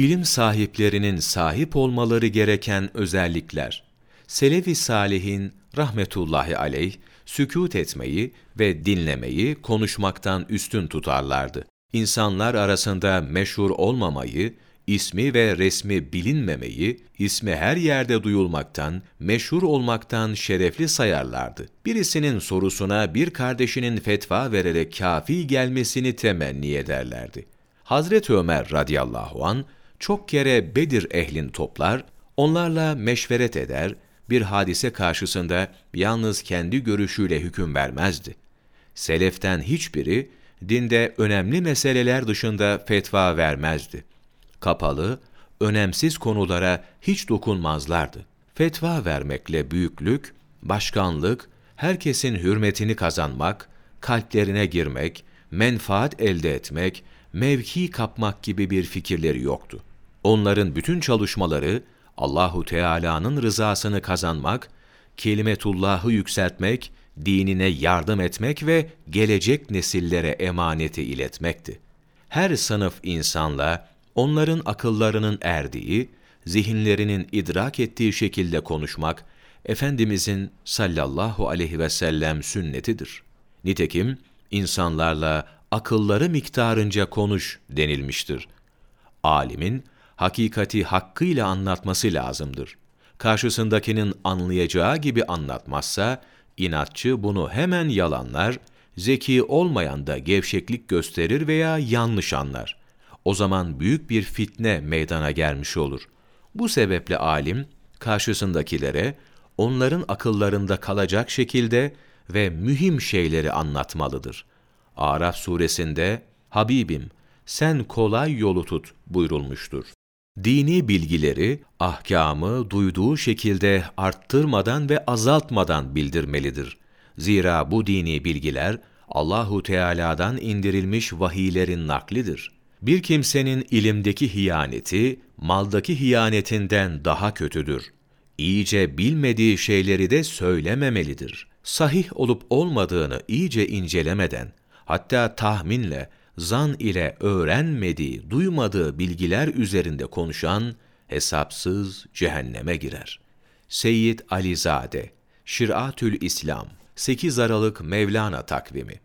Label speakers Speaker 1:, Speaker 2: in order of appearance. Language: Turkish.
Speaker 1: İlim sahiplerinin sahip olmaları gereken özellikler. Selefi Salihin rahmetullahi aleyh sükût etmeyi ve dinlemeyi konuşmaktan üstün tutarlardı. İnsanlar arasında meşhur olmamayı, ismi ve resmi bilinmemeyi, ismi her yerde duyulmaktan, meşhur olmaktan şerefli sayarlardı. Birisinin sorusuna bir kardeşinin fetva vererek kafi gelmesini temenni ederlerdi. Hazreti Ömer radıyallahu an çok kere Bedir ehlin toplar, onlarla meşveret eder, bir hadise karşısında yalnız kendi görüşüyle hüküm vermezdi. Seleften hiçbiri dinde önemli meseleler dışında fetva vermezdi. Kapalı, önemsiz konulara hiç dokunmazlardı. Fetva vermekle büyüklük, başkanlık, herkesin hürmetini kazanmak, kalplerine girmek, menfaat elde etmek, mevki kapmak gibi bir fikirleri yoktu. Onların bütün çalışmaları Allahu Teala'nın rızasını kazanmak, kelimetullahı yükseltmek, dinine yardım etmek ve gelecek nesillere emaneti iletmekti. Her sınıf insanla onların akıllarının erdiği, zihinlerinin idrak ettiği şekilde konuşmak efendimizin sallallahu aleyhi ve sellem sünnetidir. Nitekim insanlarla akılları miktarınca konuş denilmiştir. Alimin hakikati hakkıyla anlatması lazımdır. Karşısındakinin anlayacağı gibi anlatmazsa, inatçı bunu hemen yalanlar, zeki olmayan da gevşeklik gösterir veya yanlış anlar. O zaman büyük bir fitne meydana gelmiş olur. Bu sebeple alim, karşısındakilere, onların akıllarında kalacak şekilde ve mühim şeyleri anlatmalıdır. Araf suresinde, Habibim, sen kolay yolu tut buyurulmuştur. Dini bilgileri, ahkamı duyduğu şekilde arttırmadan ve azaltmadan bildirmelidir. Zira bu dini bilgiler Allahu Teala'dan indirilmiş vahiylerin naklidir. Bir kimsenin ilimdeki hiyaneti, maldaki hiyanetinden daha kötüdür. İyice bilmediği şeyleri de söylememelidir. Sahih olup olmadığını iyice incelemeden, hatta tahminle, zan ile öğrenmediği, duymadığı bilgiler üzerinde konuşan, hesapsız cehenneme girer. Seyyid Alizade, Şiratül İslam, 8 Aralık Mevlana takvimi